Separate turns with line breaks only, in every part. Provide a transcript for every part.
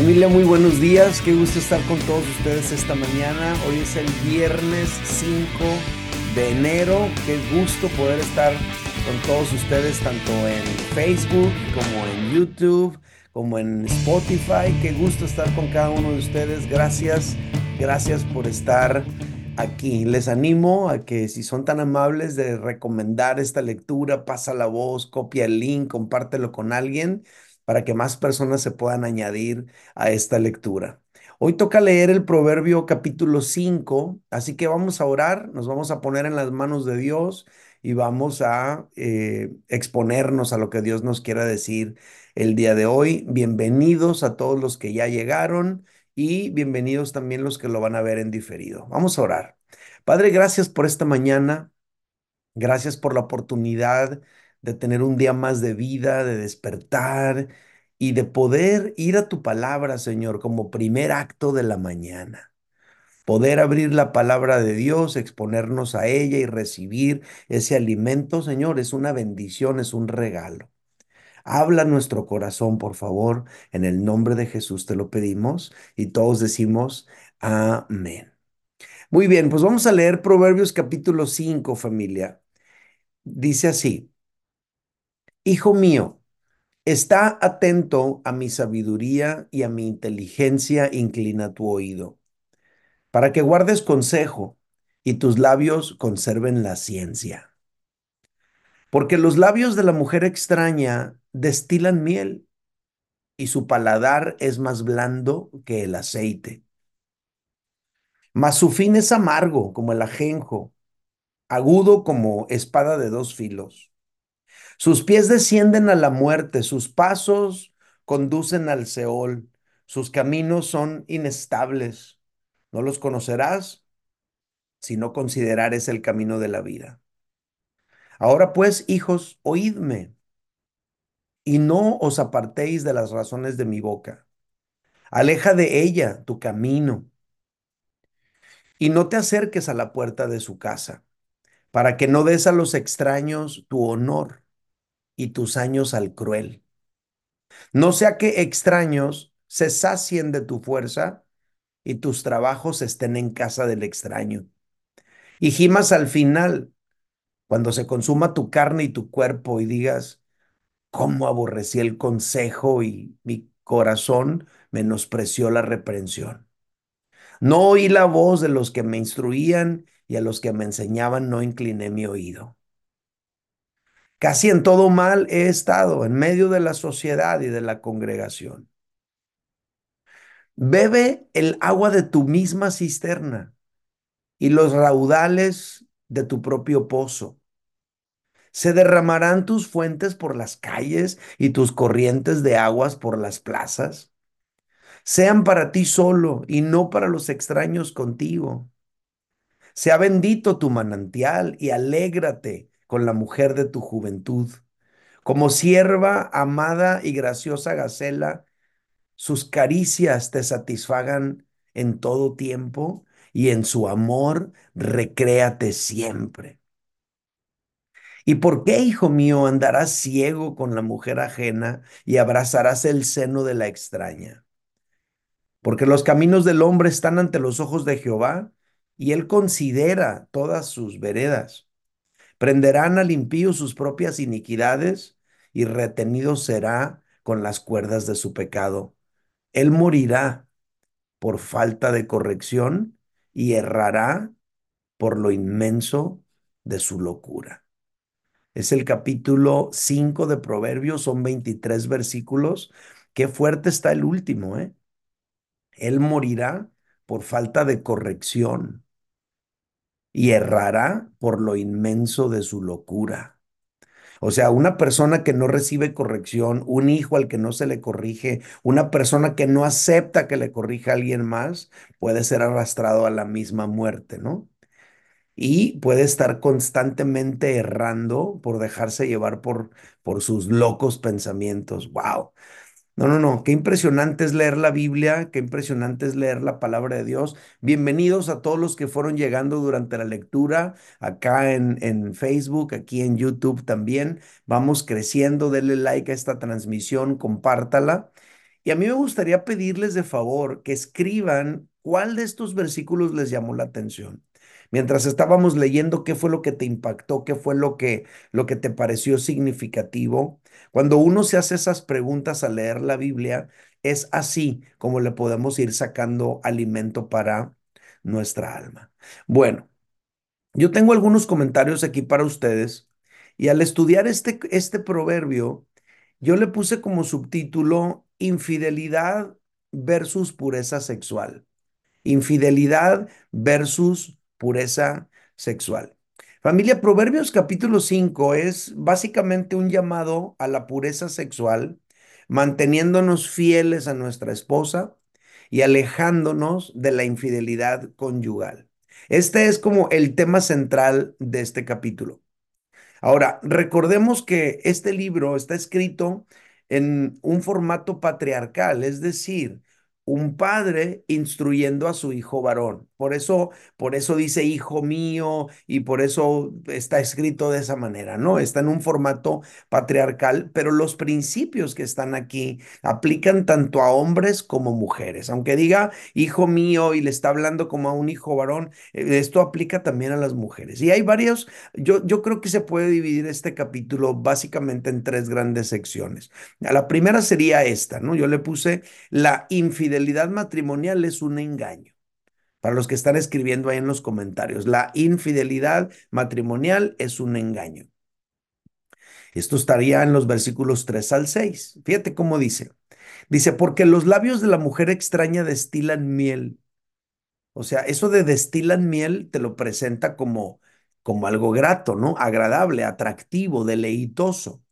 Familia, muy buenos días. Qué gusto estar con todos ustedes esta mañana. Hoy es el viernes 5 de enero. Qué gusto poder estar con todos ustedes tanto en Facebook como en YouTube, como en Spotify. Qué gusto estar con cada uno de ustedes. Gracias, gracias por estar aquí. Les animo a que si son tan amables de recomendar esta lectura, pasa la voz, copia el link, compártelo con alguien para que más personas se puedan añadir a esta lectura. Hoy toca leer el Proverbio capítulo 5, así que vamos a orar, nos vamos a poner en las manos de Dios y vamos a eh, exponernos a lo que Dios nos quiera decir el día de hoy. Bienvenidos a todos los que ya llegaron y bienvenidos también los que lo van a ver en diferido. Vamos a orar. Padre, gracias por esta mañana. Gracias por la oportunidad de tener un día más de vida, de despertar y de poder ir a tu palabra, Señor, como primer acto de la mañana. Poder abrir la palabra de Dios, exponernos a ella y recibir ese alimento, Señor, es una bendición, es un regalo. Habla nuestro corazón, por favor. En el nombre de Jesús te lo pedimos y todos decimos amén. Muy bien, pues vamos a leer Proverbios capítulo 5, familia. Dice así, Hijo mío, está atento a mi sabiduría y a mi inteligencia, inclina tu oído, para que guardes consejo y tus labios conserven la ciencia. Porque los labios de la mujer extraña destilan miel y su paladar es más blando que el aceite. Mas su fin es amargo como el ajenjo, agudo como espada de dos filos. Sus pies descienden a la muerte, sus pasos conducen al Seol, sus caminos son inestables. No los conocerás si no considerares el camino de la vida. Ahora pues, hijos, oídme y no os apartéis de las razones de mi boca. Aleja de ella tu camino y no te acerques a la puerta de su casa, para que no des a los extraños tu honor y tus años al cruel. No sea que extraños se sacien de tu fuerza y tus trabajos estén en casa del extraño. Y gimas al final, cuando se consuma tu carne y tu cuerpo y digas, cómo aborrecí el consejo y mi corazón menospreció la reprensión. No oí la voz de los que me instruían y a los que me enseñaban no incliné mi oído. Casi en todo mal he estado en medio de la sociedad y de la congregación. Bebe el agua de tu misma cisterna y los raudales de tu propio pozo. Se derramarán tus fuentes por las calles y tus corrientes de aguas por las plazas. Sean para ti solo y no para los extraños contigo. Sea bendito tu manantial y alégrate con la mujer de tu juventud. Como sierva amada y graciosa Gacela, sus caricias te satisfagan en todo tiempo y en su amor recréate siempre. ¿Y por qué, hijo mío, andarás ciego con la mujer ajena y abrazarás el seno de la extraña? Porque los caminos del hombre están ante los ojos de Jehová y él considera todas sus veredas. Prenderán al impío sus propias iniquidades y retenido será con las cuerdas de su pecado. Él morirá por falta de corrección y errará por lo inmenso de su locura. Es el capítulo 5 de Proverbios, son 23 versículos. Qué fuerte está el último, ¿eh? Él morirá por falta de corrección y errará por lo inmenso de su locura. O sea, una persona que no recibe corrección, un hijo al que no se le corrige, una persona que no acepta que le corrija a alguien más, puede ser arrastrado a la misma muerte, ¿no? Y puede estar constantemente errando por dejarse llevar por, por sus locos pensamientos. ¡Wow! No, no, no, qué impresionante es leer la Biblia, qué impresionante es leer la palabra de Dios. Bienvenidos a todos los que fueron llegando durante la lectura, acá en, en Facebook, aquí en YouTube también. Vamos creciendo, denle like a esta transmisión, compártala. Y a mí me gustaría pedirles de favor que escriban cuál de estos versículos les llamó la atención. Mientras estábamos leyendo, ¿qué fue lo que te impactó? ¿Qué fue lo que, lo que te pareció significativo? Cuando uno se hace esas preguntas al leer la Biblia, es así como le podemos ir sacando alimento para nuestra alma. Bueno, yo tengo algunos comentarios aquí para ustedes y al estudiar este, este proverbio, yo le puse como subtítulo infidelidad versus pureza sexual. Infidelidad versus pureza sexual. Familia, Proverbios capítulo 5 es básicamente un llamado a la pureza sexual, manteniéndonos fieles a nuestra esposa y alejándonos de la infidelidad conyugal. Este es como el tema central de este capítulo. Ahora, recordemos que este libro está escrito en un formato patriarcal, es decir, un padre instruyendo a su hijo varón. Por eso, por eso dice hijo mío y por eso está escrito de esa manera, ¿no? Está en un formato patriarcal, pero los principios que están aquí aplican tanto a hombres como mujeres. Aunque diga hijo mío y le está hablando como a un hijo varón, eh, esto aplica también a las mujeres. Y hay varios, yo, yo creo que se puede dividir este capítulo básicamente en tres grandes secciones. La primera sería esta, ¿no? Yo le puse la infidelidad infidelidad matrimonial es un engaño. Para los que están escribiendo ahí en los comentarios, la infidelidad matrimonial es un engaño. Esto estaría en los versículos 3 al 6. Fíjate cómo dice. Dice, porque los labios de la mujer extraña destilan miel. O sea, eso de destilan miel te lo presenta como, como algo grato, ¿no? Agradable, atractivo, deleitoso.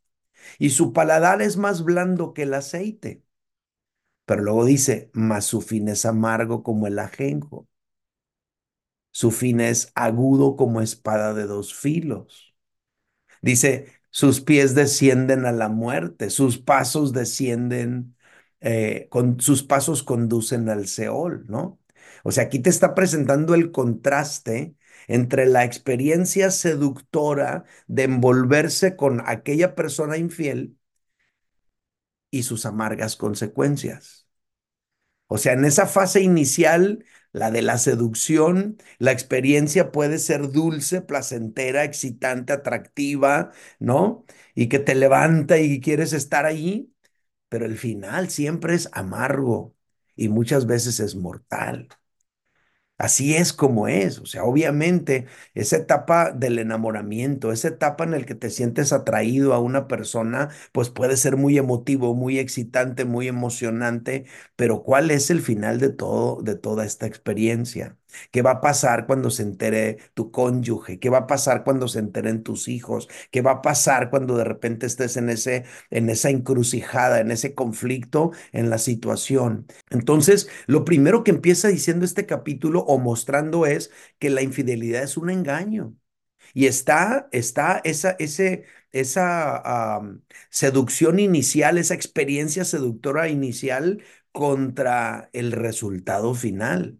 Y su paladar es más blando que el aceite. Pero luego dice, mas su fin es amargo como el ajenjo. Su fin es agudo como espada de dos filos. Dice, sus pies descienden a la muerte, sus pasos descienden, eh, con, sus pasos conducen al Seol, ¿no? O sea, aquí te está presentando el contraste entre la experiencia seductora de envolverse con aquella persona infiel y sus amargas consecuencias. O sea, en esa fase inicial, la de la seducción, la experiencia puede ser dulce, placentera, excitante, atractiva, ¿no? Y que te levanta y quieres estar ahí, pero el final siempre es amargo y muchas veces es mortal. Así es como es, o sea, obviamente esa etapa del enamoramiento, esa etapa en la que te sientes atraído a una persona, pues puede ser muy emotivo, muy excitante, muy emocionante, pero ¿cuál es el final de todo, de toda esta experiencia? ¿Qué va a pasar cuando se entere tu cónyuge? ¿Qué va a pasar cuando se enteren tus hijos? ¿Qué va a pasar cuando de repente estés en ese en esa encrucijada, en ese conflicto, en la situación? Entonces, lo primero que empieza diciendo este capítulo o mostrando es que la infidelidad es un engaño. Y está, está esa, ese, esa seducción inicial, esa experiencia seductora inicial contra el resultado final.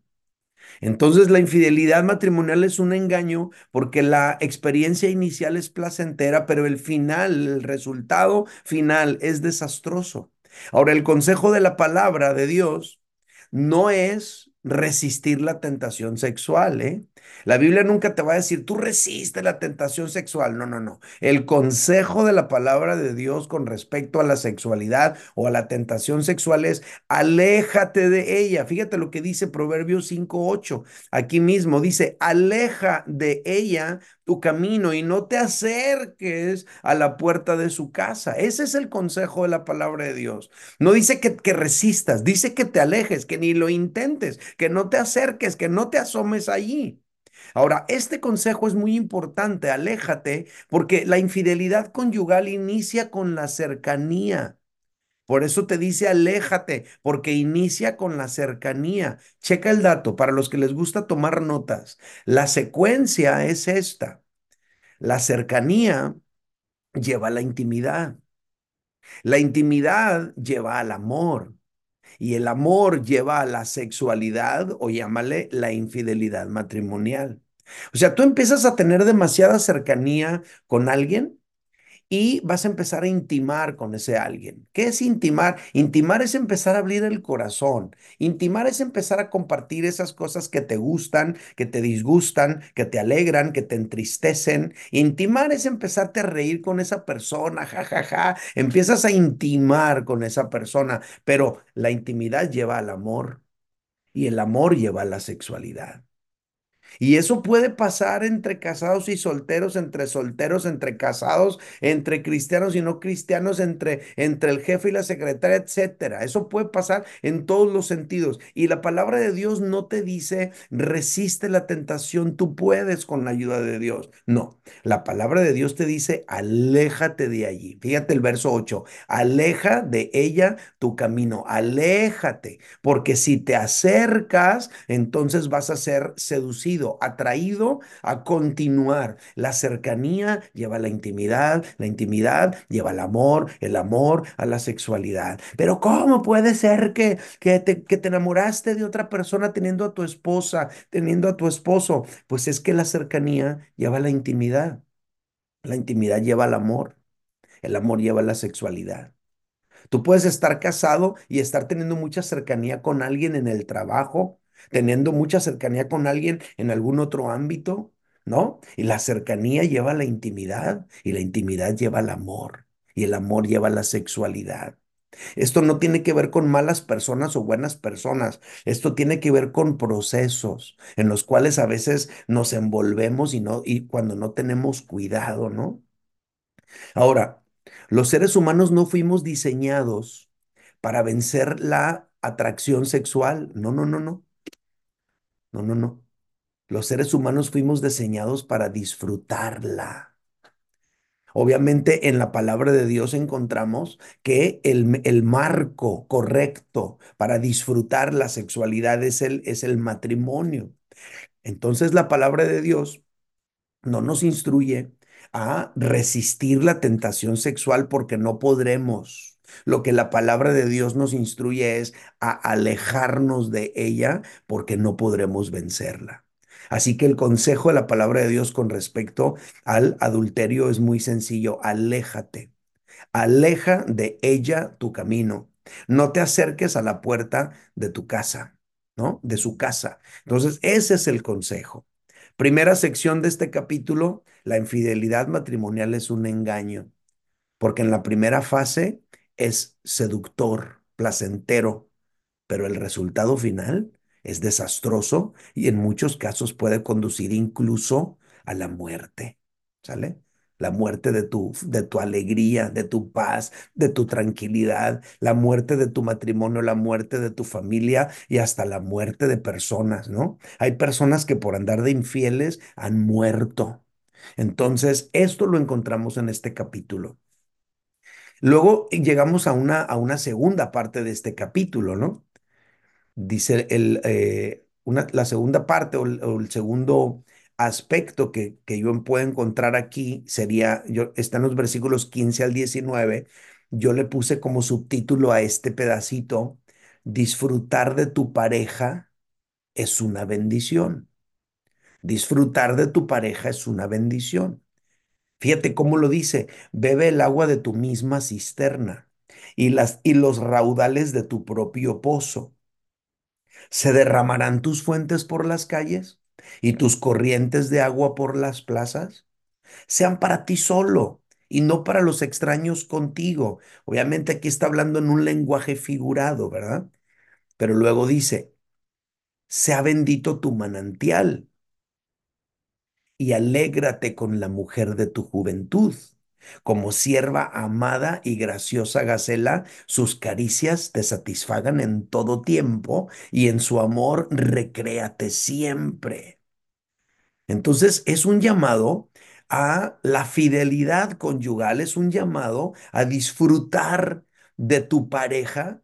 Entonces la infidelidad matrimonial es un engaño porque la experiencia inicial es placentera, pero el final, el resultado final es desastroso. Ahora, el consejo de la palabra de Dios no es resistir la tentación sexual, ¿eh? La Biblia nunca te va a decir, tú resiste la tentación sexual. No, no, no. El consejo de la palabra de Dios con respecto a la sexualidad o a la tentación sexual es, aléjate de ella. Fíjate lo que dice Proverbios 5.8. Aquí mismo dice, aleja de ella tu camino y no te acerques a la puerta de su casa. Ese es el consejo de la palabra de Dios. No dice que, que resistas, dice que te alejes, que ni lo intentes, que no te acerques, que no te asomes allí. Ahora, este consejo es muy importante, aléjate, porque la infidelidad conyugal inicia con la cercanía. Por eso te dice aléjate, porque inicia con la cercanía. Checa el dato para los que les gusta tomar notas. La secuencia es esta. La cercanía lleva a la intimidad. La intimidad lleva al amor. Y el amor lleva a la sexualidad o llámale la infidelidad matrimonial. O sea, tú empiezas a tener demasiada cercanía con alguien y vas a empezar a intimar con ese alguien. ¿Qué es intimar? Intimar es empezar a abrir el corazón. Intimar es empezar a compartir esas cosas que te gustan, que te disgustan, que te alegran, que te entristecen. Intimar es empezarte a reír con esa persona, jajaja. Ja, ja. Empiezas a intimar con esa persona, pero la intimidad lleva al amor y el amor lleva a la sexualidad. Y eso puede pasar entre casados y solteros, entre solteros, entre casados, entre cristianos y no cristianos, entre, entre el jefe y la secretaria, etcétera. Eso puede pasar en todos los sentidos. Y la palabra de Dios no te dice resiste la tentación, tú puedes con la ayuda de Dios. No, la palabra de Dios te dice aléjate de allí. Fíjate el verso 8, aleja de ella tu camino, aléjate, porque si te acercas, entonces vas a ser atraído a continuar. La cercanía lleva a la intimidad, la intimidad lleva al amor, el amor a la sexualidad. Pero ¿cómo puede ser que, que, te, que te enamoraste de otra persona teniendo a tu esposa, teniendo a tu esposo? Pues es que la cercanía lleva a la intimidad. La intimidad lleva al amor. El amor lleva a la sexualidad. Tú puedes estar casado y estar teniendo mucha cercanía con alguien en el trabajo, teniendo mucha cercanía con alguien en algún otro ámbito, ¿no? Y la cercanía lleva a la intimidad y la intimidad lleva al amor y el amor lleva a la sexualidad. Esto no tiene que ver con malas personas o buenas personas. Esto tiene que ver con procesos en los cuales a veces nos envolvemos y no y cuando no tenemos cuidado, ¿no? Ahora, los seres humanos no fuimos diseñados para vencer la atracción sexual. No, no, no, no. No, no, no. Los seres humanos fuimos diseñados para disfrutarla. Obviamente en la palabra de Dios encontramos que el, el, marco correcto para disfrutar la sexualidad es el, es el matrimonio. Entonces la palabra de Dios no nos instruye a resistir la tentación sexual porque no podremos. Lo que la palabra de Dios nos instruye es a alejarnos de ella porque no podremos vencerla. Así que el consejo de la palabra de Dios con respecto al adulterio es muy sencillo. Aléjate. Aleja de ella tu camino. No te acerques a la puerta de tu casa, ¿no? De su casa. Entonces, ese es el consejo. Primera sección de este capítulo, la infidelidad matrimonial es un engaño, porque en la primera fase es seductor, placentero, pero el resultado final es desastroso y en muchos casos puede conducir incluso a la muerte, ¿sale? La muerte de tu, de tu alegría, de tu paz, de tu tranquilidad, la muerte de tu matrimonio, la muerte de tu familia y hasta la muerte de personas, ¿no? Hay personas que por andar de infieles han muerto. Entonces, esto lo encontramos en este capítulo. Luego llegamos a una, a una segunda parte de este capítulo, ¿no? Dice el, eh, una, la segunda parte o el, o el segundo aspecto que, que, yo puedo encontrar aquí sería, yo, está en los versículos 15 al 19, yo le puse como subtítulo a este pedacito, disfrutar de tu pareja es una bendición. Disfrutar de tu pareja es una bendición. Fíjate cómo lo dice, bebe el agua de tu misma cisterna y, las, y los raudales de tu propio pozo. ¿Se derramarán tus fuentes por las calles y tus corrientes de agua por las plazas? Sean para ti solo y no para los extraños contigo. Obviamente aquí está hablando en un lenguaje figurado, ¿verdad? Pero luego dice, sea bendito tu manantial y alégrate con la mujer de tu juventud. Como sierva amada y graciosa Gacela, sus caricias te satisfagan en todo tiempo y en su amor recréate siempre. Entonces es un llamado a la fidelidad conyugal, es un llamado a disfrutar de tu pareja.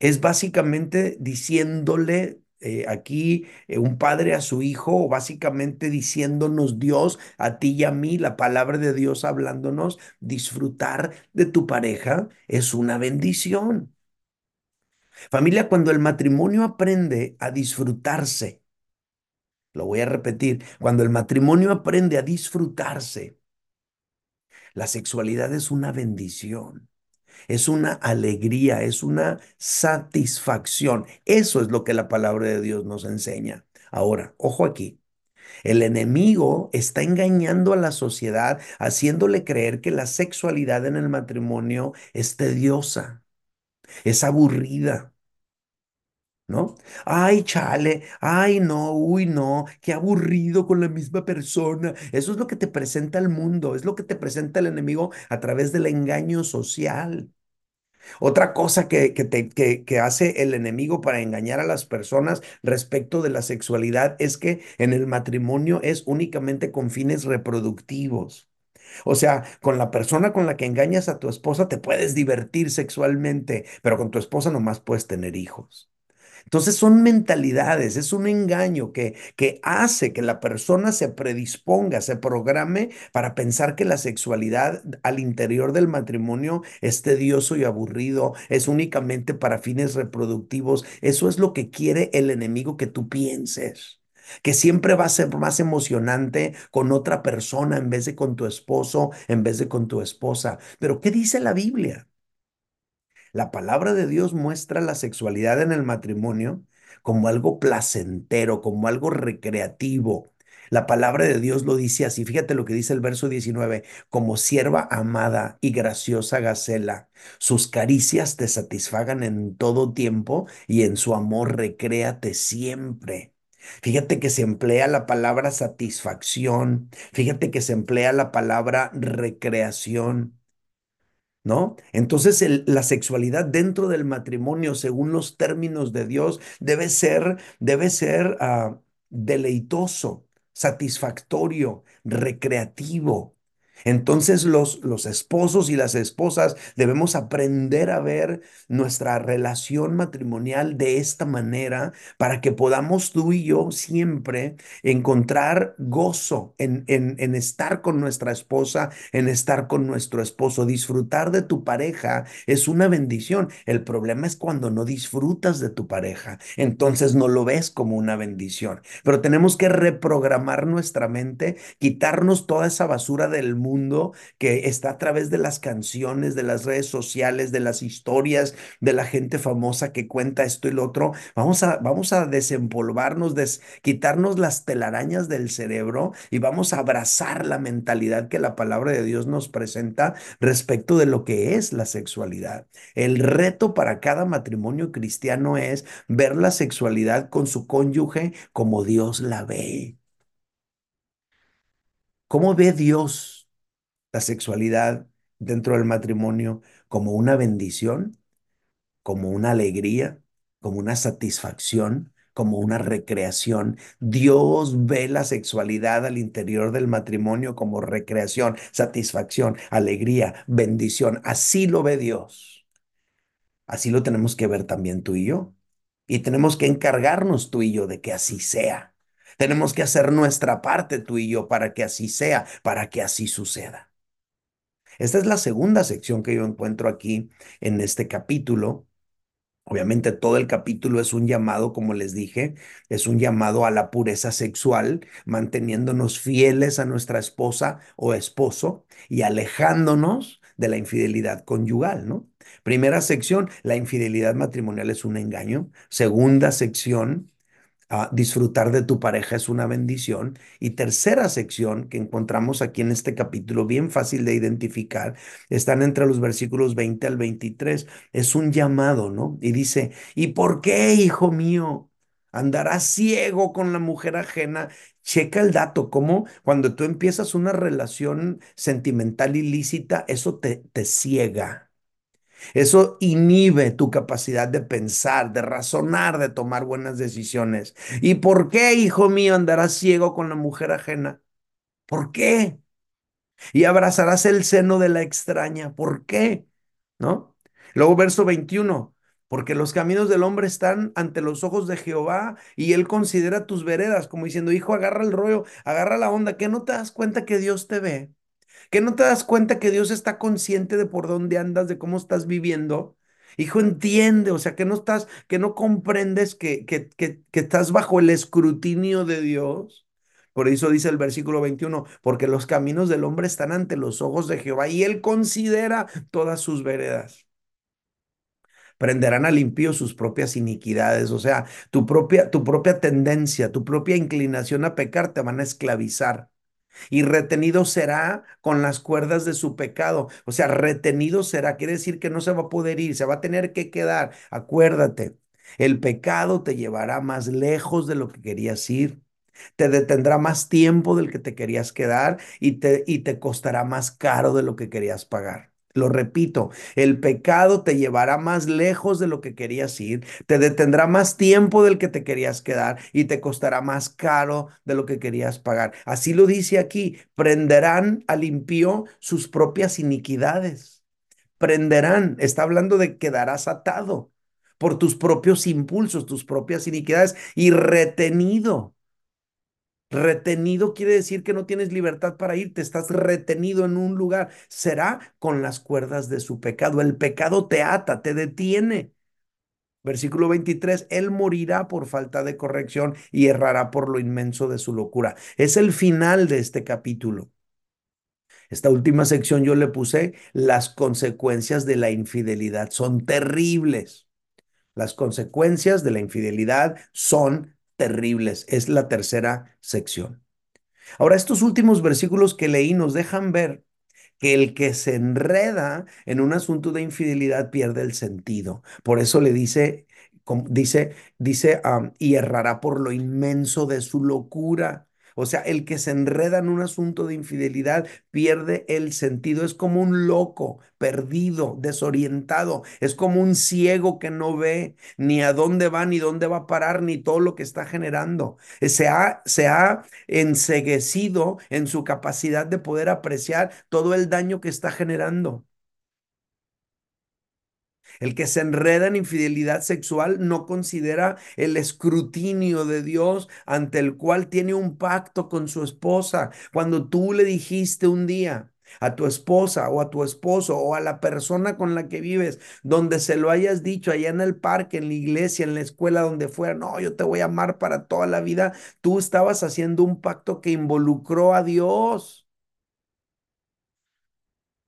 Es básicamente diciéndole eh, aquí eh, un padre a su hijo, básicamente diciéndonos Dios, a ti y a mí, la palabra de Dios hablándonos, disfrutar de tu pareja es una bendición. Familia, cuando el matrimonio aprende a disfrutarse, lo voy a repetir, cuando el matrimonio aprende a disfrutarse, La sexualidad es una bendición, es una alegría, es una satisfacción. Eso es lo que la palabra de Dios nos enseña. Ahora, ojo aquí. El enemigo está engañando a la sociedad, haciéndole creer que la sexualidad en el matrimonio es tediosa, es aburrida, ¿no? Ay, chale, ay, no, uy, no, qué aburrido con la misma persona. Eso es lo que te presenta el mundo, es lo que te presenta el enemigo a través del engaño social. Otra cosa que, que, te, que, que hace el enemigo para engañar a las personas respecto de la sexualidad es que en el matrimonio es únicamente con fines reproductivos. O sea, con la persona con la que engañas a tu esposa te puedes divertir sexualmente, pero con tu esposa nomás puedes tener hijos. Entonces son mentalidades, es un engaño que, que hace que la persona se predisponga, se programe para pensar que la sexualidad al interior del matrimonio es tedioso y aburrido, es únicamente para fines reproductivos. Eso es lo que quiere el enemigo que tú pienses que siempre va a ser más emocionante con otra persona en vez de con tu esposo, en vez de con tu esposa. Pero ¿qué dice la Biblia? La palabra de Dios muestra la sexualidad en el matrimonio como algo placentero, como algo recreativo. La palabra de Dios lo dice así. Fíjate lo que dice el verso 19, como sierva amada y graciosa Gacela, sus caricias te satisfagan en todo tiempo y en su amor recréate siempre. Fíjate que se emplea la palabra satisfacción, fíjate que se emplea la palabra recreación. ¿No? Entonces la sexualidad dentro del matrimonio, según los términos de Dios, debe ser, debe ser ah, deleitoso, satisfactorio, recreativo. Entonces los, los esposos y las esposas debemos aprender a ver nuestra relación matrimonial de esta manera para que podamos tú y yo siempre encontrar gozo en, en, en estar con nuestra esposa, en estar con nuestro esposo. Disfrutar de tu pareja es una bendición. El problema es cuando no disfrutas de tu pareja. Entonces no lo ves como una bendición. Pero tenemos que reprogramar nuestra mente, quitarnos toda esa basura del mundo que está a través de las canciones, de las redes sociales, de las historias, de la gente famosa que cuenta esto y lo otro. Vamos a, vamos a desempolvarnos, des, quitarnos las telarañas del cerebro y vamos a abrazar la mentalidad que la palabra de Dios nos presenta respecto de lo que es la sexualidad. El reto para cada matrimonio cristiano es ver la sexualidad con su cónyuge como Dios la ve. ¿Cómo ve Dios la sexualidad dentro del matrimonio? ¿Como una bendición? ¿Como una alegría? ¿Como una satisfacción? como una recreación. Dios ve la sexualidad al interior del matrimonio como recreación, satisfacción, alegría, bendición. Así lo ve Dios. Así lo tenemos que ver también tú y yo. Y tenemos que encargarnos tú y yo de que así sea. Tenemos que hacer nuestra parte tú y yo para que así sea, para que así suceda. Esta es la segunda sección que yo encuentro aquí en este capítulo. Obviamente todo el capítulo es un llamado, como les dije, es un llamado a la pureza sexual, manteniéndonos fieles a nuestra esposa o esposo y alejándonos de la infidelidad conyugal, ¿no? Primera sección, la infidelidad matrimonial es un engaño. Segunda sección, disfrutar de tu pareja es una bendición. Y tercera sección que encontramos aquí en este capítulo, bien fácil de identificar, están entre los versículos 20 al 23, es un llamado, ¿no? Y dice, ¿y por qué, hijo mío? Andarás ciego con la mujer ajena. Checa el dato, como cuando tú empiezas una relación sentimental ilícita, eso te, te ciega. Eso inhibe tu capacidad de pensar, de razonar, de tomar buenas decisiones. ¿Y por qué, hijo mío, andarás ciego con la mujer ajena? ¿Por qué? Y abrazarás el seno de la extraña. ¿Por qué? ¿No? Luego verso 21. Porque los caminos del hombre están ante los ojos de Jehová y él considera tus veredas, como diciendo, hijo, agarra el rollo, agarra la onda, que no te das cuenta que Dios te ve que no te das cuenta que Dios está consciente de por dónde andas, de cómo estás viviendo. Hijo, entiende, o sea, que no estás, que no comprendes que, que, que, estás bajo el escrutinio de Dios. Por eso dice el versículo 21, porque los caminos del hombre están ante los ojos de Jehová y él considera todas sus veredas. Prenderán al impío sus propias iniquidades, o sea, tu propia, tu propia tendencia, tu propia inclinación a pecar te van a esclavizar y retenido será con las cuerdas de su pecado. O sea, retenido será, quiere decir que no se va a poder ir, se va a tener que quedar. Acuérdate, el pecado te llevará más lejos de lo que querías ir. Te detendrá más tiempo del que te querías quedar y te, y te costará más caro de lo que querías pagar. Lo repito, el pecado te llevará más lejos de lo que querías ir, te detendrá más tiempo del que te querías quedar y te costará más caro de lo que querías pagar. Así lo dice aquí, prenderán al impío sus propias iniquidades. Prenderán, está hablando de quedarás atado por tus propios impulsos, tus propias iniquidades y retenido Retenido quiere decir que no tienes libertad para irte, estás retenido en un lugar. Será con las cuerdas de su pecado. El pecado te ata, te detiene. Versículo 23, Él morirá por falta de corrección y errará por lo inmenso de su locura. Es el final de este capítulo. Esta última sección yo le puse las consecuencias de la infidelidad. Son terribles. Las consecuencias de la infidelidad son terribles. Es la tercera sección. Ahora, estos últimos versículos que leí nos dejan ver que el que se enreda en un asunto de infidelidad pierde el sentido. Por eso le dice, dice, dice, y errará por lo inmenso de su locura. O sea, el que se enreda en un asunto de infidelidad pierde el sentido. Es como un loco, perdido, desorientado. Es como un ciego que no ve ni a dónde va, ni dónde va a parar, ni todo lo que está generando. Eh, se ha, se ha enseguecido en su capacidad de poder apreciar todo el daño que está generando. El que se enreda en infidelidad sexual no considera el escrutinio de Dios ante el cual tiene un pacto con su esposa. Cuando tú le dijiste un día, a tu esposa o a tu esposo o a la persona con la que vives, donde se lo hayas dicho allá en el parque, en la iglesia, en la escuela, donde fuera, no, yo te voy a amar para toda la vida, tú estabas haciendo un pacto que involucró a Dios.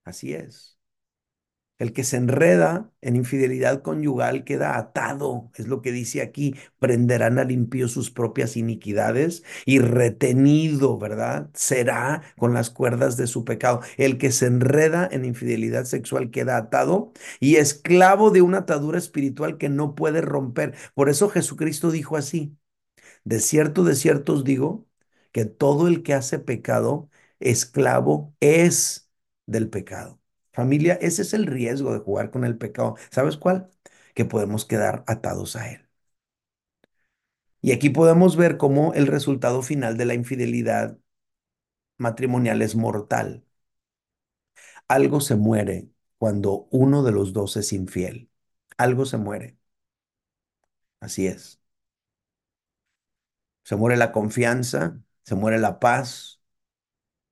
Así es. El que se enreda en infidelidad conyugal queda atado, es lo que dice aquí, prenderán al impío sus propias iniquidades y retenido, ¿verdad? Será con las cuerdas de su pecado. El que se enreda en infidelidad sexual queda atado y esclavo de una atadura espiritual que no puede romper. Por eso Jesucristo dijo así, de cierto, de cierto os digo, que todo el que hace pecado, esclavo es del pecado. Familia, ese es el riesgo de jugar con el pecado. ¿Sabes cuál? Que podemos quedar atados a él. Y aquí podemos ver cómo el resultado final de la infidelidad matrimonial es mortal. Algo se muere cuando uno de los dos es infiel. Algo se muere. Así es. Se muere la confianza, se muere la paz,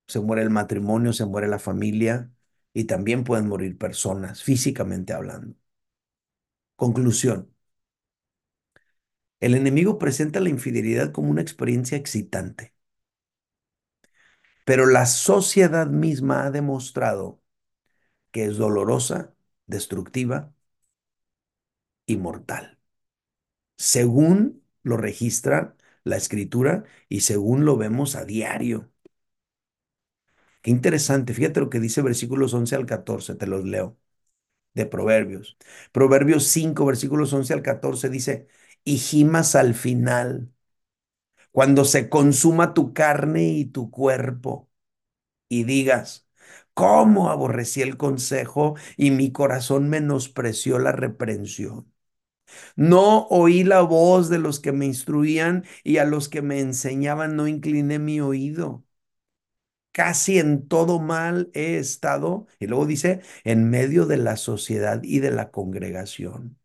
se muere el matrimonio, se muere la familia, y también pueden morir personas, físicamente hablando. Conclusión. El enemigo presenta la infidelidad como una experiencia excitante, pero la sociedad misma ha demostrado que es dolorosa, destructiva y mortal, según lo registra la escritura y según lo vemos a diario. Qué interesante, fíjate lo que dice versículos 11 al 14, te los leo, de Proverbios. Proverbios 5, versículos 11 al 14 dice, y gimas al final, cuando se consuma tu carne y tu cuerpo, y digas, ¿cómo aborrecí el consejo y mi corazón menospreció la reprensión? No oí la voz de los que me instruían y a los que me enseñaban no incliné mi oído casi en todo mal he estado, y luego dice, en medio de la sociedad y de la congregación.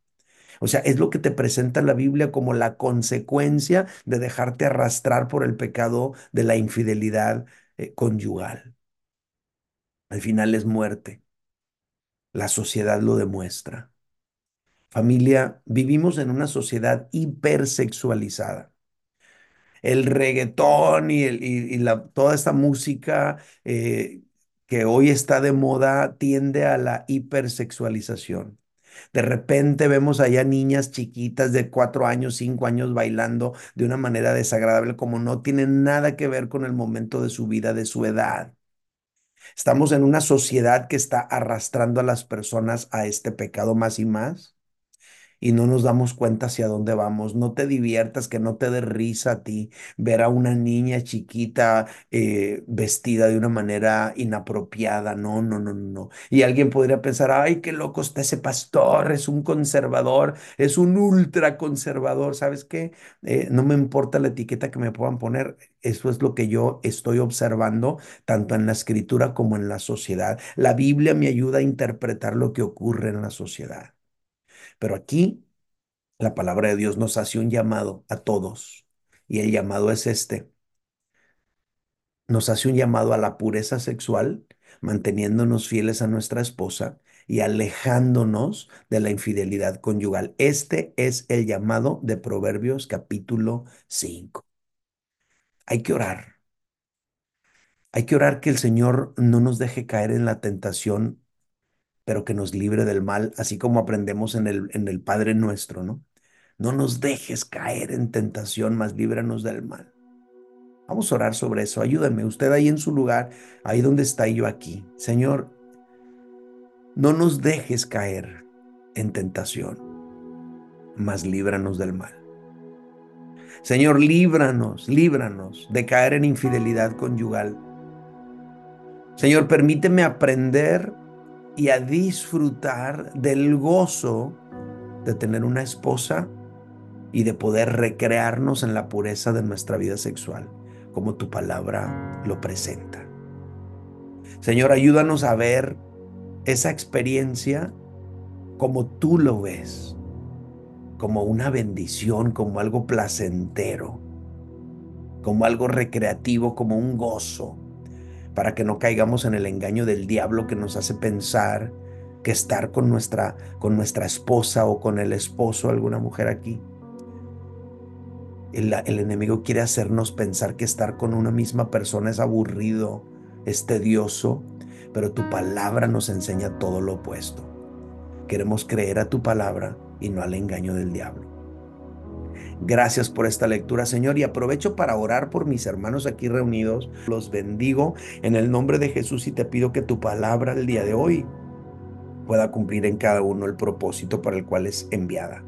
O sea, es lo que te presenta la Biblia como la consecuencia de dejarte arrastrar por el pecado de la infidelidad eh, conyugal. Al final es muerte. La sociedad lo demuestra. Familia, vivimos en una sociedad hipersexualizada el reggaetón y, la, toda esta música eh, que hoy está de moda tiende a la hipersexualización. De repente vemos allá niñas chiquitas de cuatro años, cinco años bailando de una manera desagradable, como no tienen nada que ver con el momento de su vida, de su edad. Estamos en una sociedad que está arrastrando a las personas a este pecado más y más y no nos damos cuenta hacia dónde vamos. No te diviertas, que no te dé risa a ti ver a una niña chiquita eh, vestida de una manera inapropiada. No, no, no, no. Y alguien podría pensar, ay, qué loco está ese pastor, es un conservador, es un ultra conservador. ¿Sabes qué? Eh, no me importa la etiqueta que me puedan poner. Eso es lo que yo estoy observando, tanto en la escritura como en la sociedad. La Biblia me ayuda a interpretar lo que ocurre en la sociedad. Pero aquí la palabra de Dios nos hace un llamado a todos y el llamado es este. Nos hace un llamado a la pureza sexual, manteniéndonos fieles a nuestra esposa y alejándonos de la infidelidad conyugal. Este es el llamado de Proverbios capítulo 5. Hay que orar. Hay que orar que el Señor no nos deje caer en la tentación pero que nos libre del mal, así como aprendemos en el, en el Padre nuestro, ¿no? No nos dejes caer en tentación, más líbranos del mal. Vamos a orar sobre eso. Ayúdame, usted ahí en su lugar, ahí donde está yo aquí. Señor, no nos dejes caer en tentación, más líbranos del mal. Señor, líbranos, líbranos de caer en infidelidad conyugal. Señor, permíteme aprender y a disfrutar del gozo de tener una esposa y de poder recrearnos en la pureza de nuestra vida sexual, como tu palabra lo presenta. Señor, ayúdanos a ver esa experiencia como tú lo ves, como una bendición, como algo placentero, como algo recreativo, como un gozo para que no caigamos en el engaño del diablo que nos hace pensar que estar con nuestra, con nuestra esposa o con el esposo, alguna mujer aquí, el, el enemigo quiere hacernos pensar que estar con una misma persona es aburrido, es tedioso, pero tu palabra nos enseña todo lo opuesto. Queremos creer a tu palabra y no al engaño del diablo. Gracias por esta lectura, Señor, y aprovecho para orar por mis hermanos aquí reunidos. Los bendigo en el nombre de Jesús y te pido que tu palabra el día de hoy pueda cumplir en cada uno el propósito para el cual es enviada.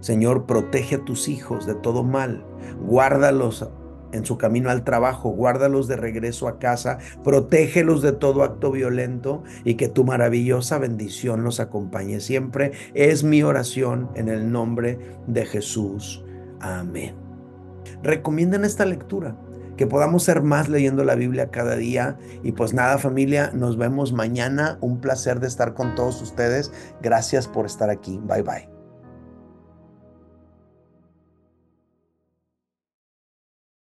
Señor, protege a tus hijos de todo mal, guárdalos en su camino al trabajo, guárdalos de regreso a casa, protégelos de todo acto violento y que tu maravillosa bendición los acompañe siempre. Es mi oración en el nombre de Jesús. Amén. Recomienden esta lectura, que podamos ser más leyendo la Biblia cada día. Y pues nada familia, nos vemos mañana. Un placer de estar con todos ustedes. Gracias por estar aquí. Bye bye.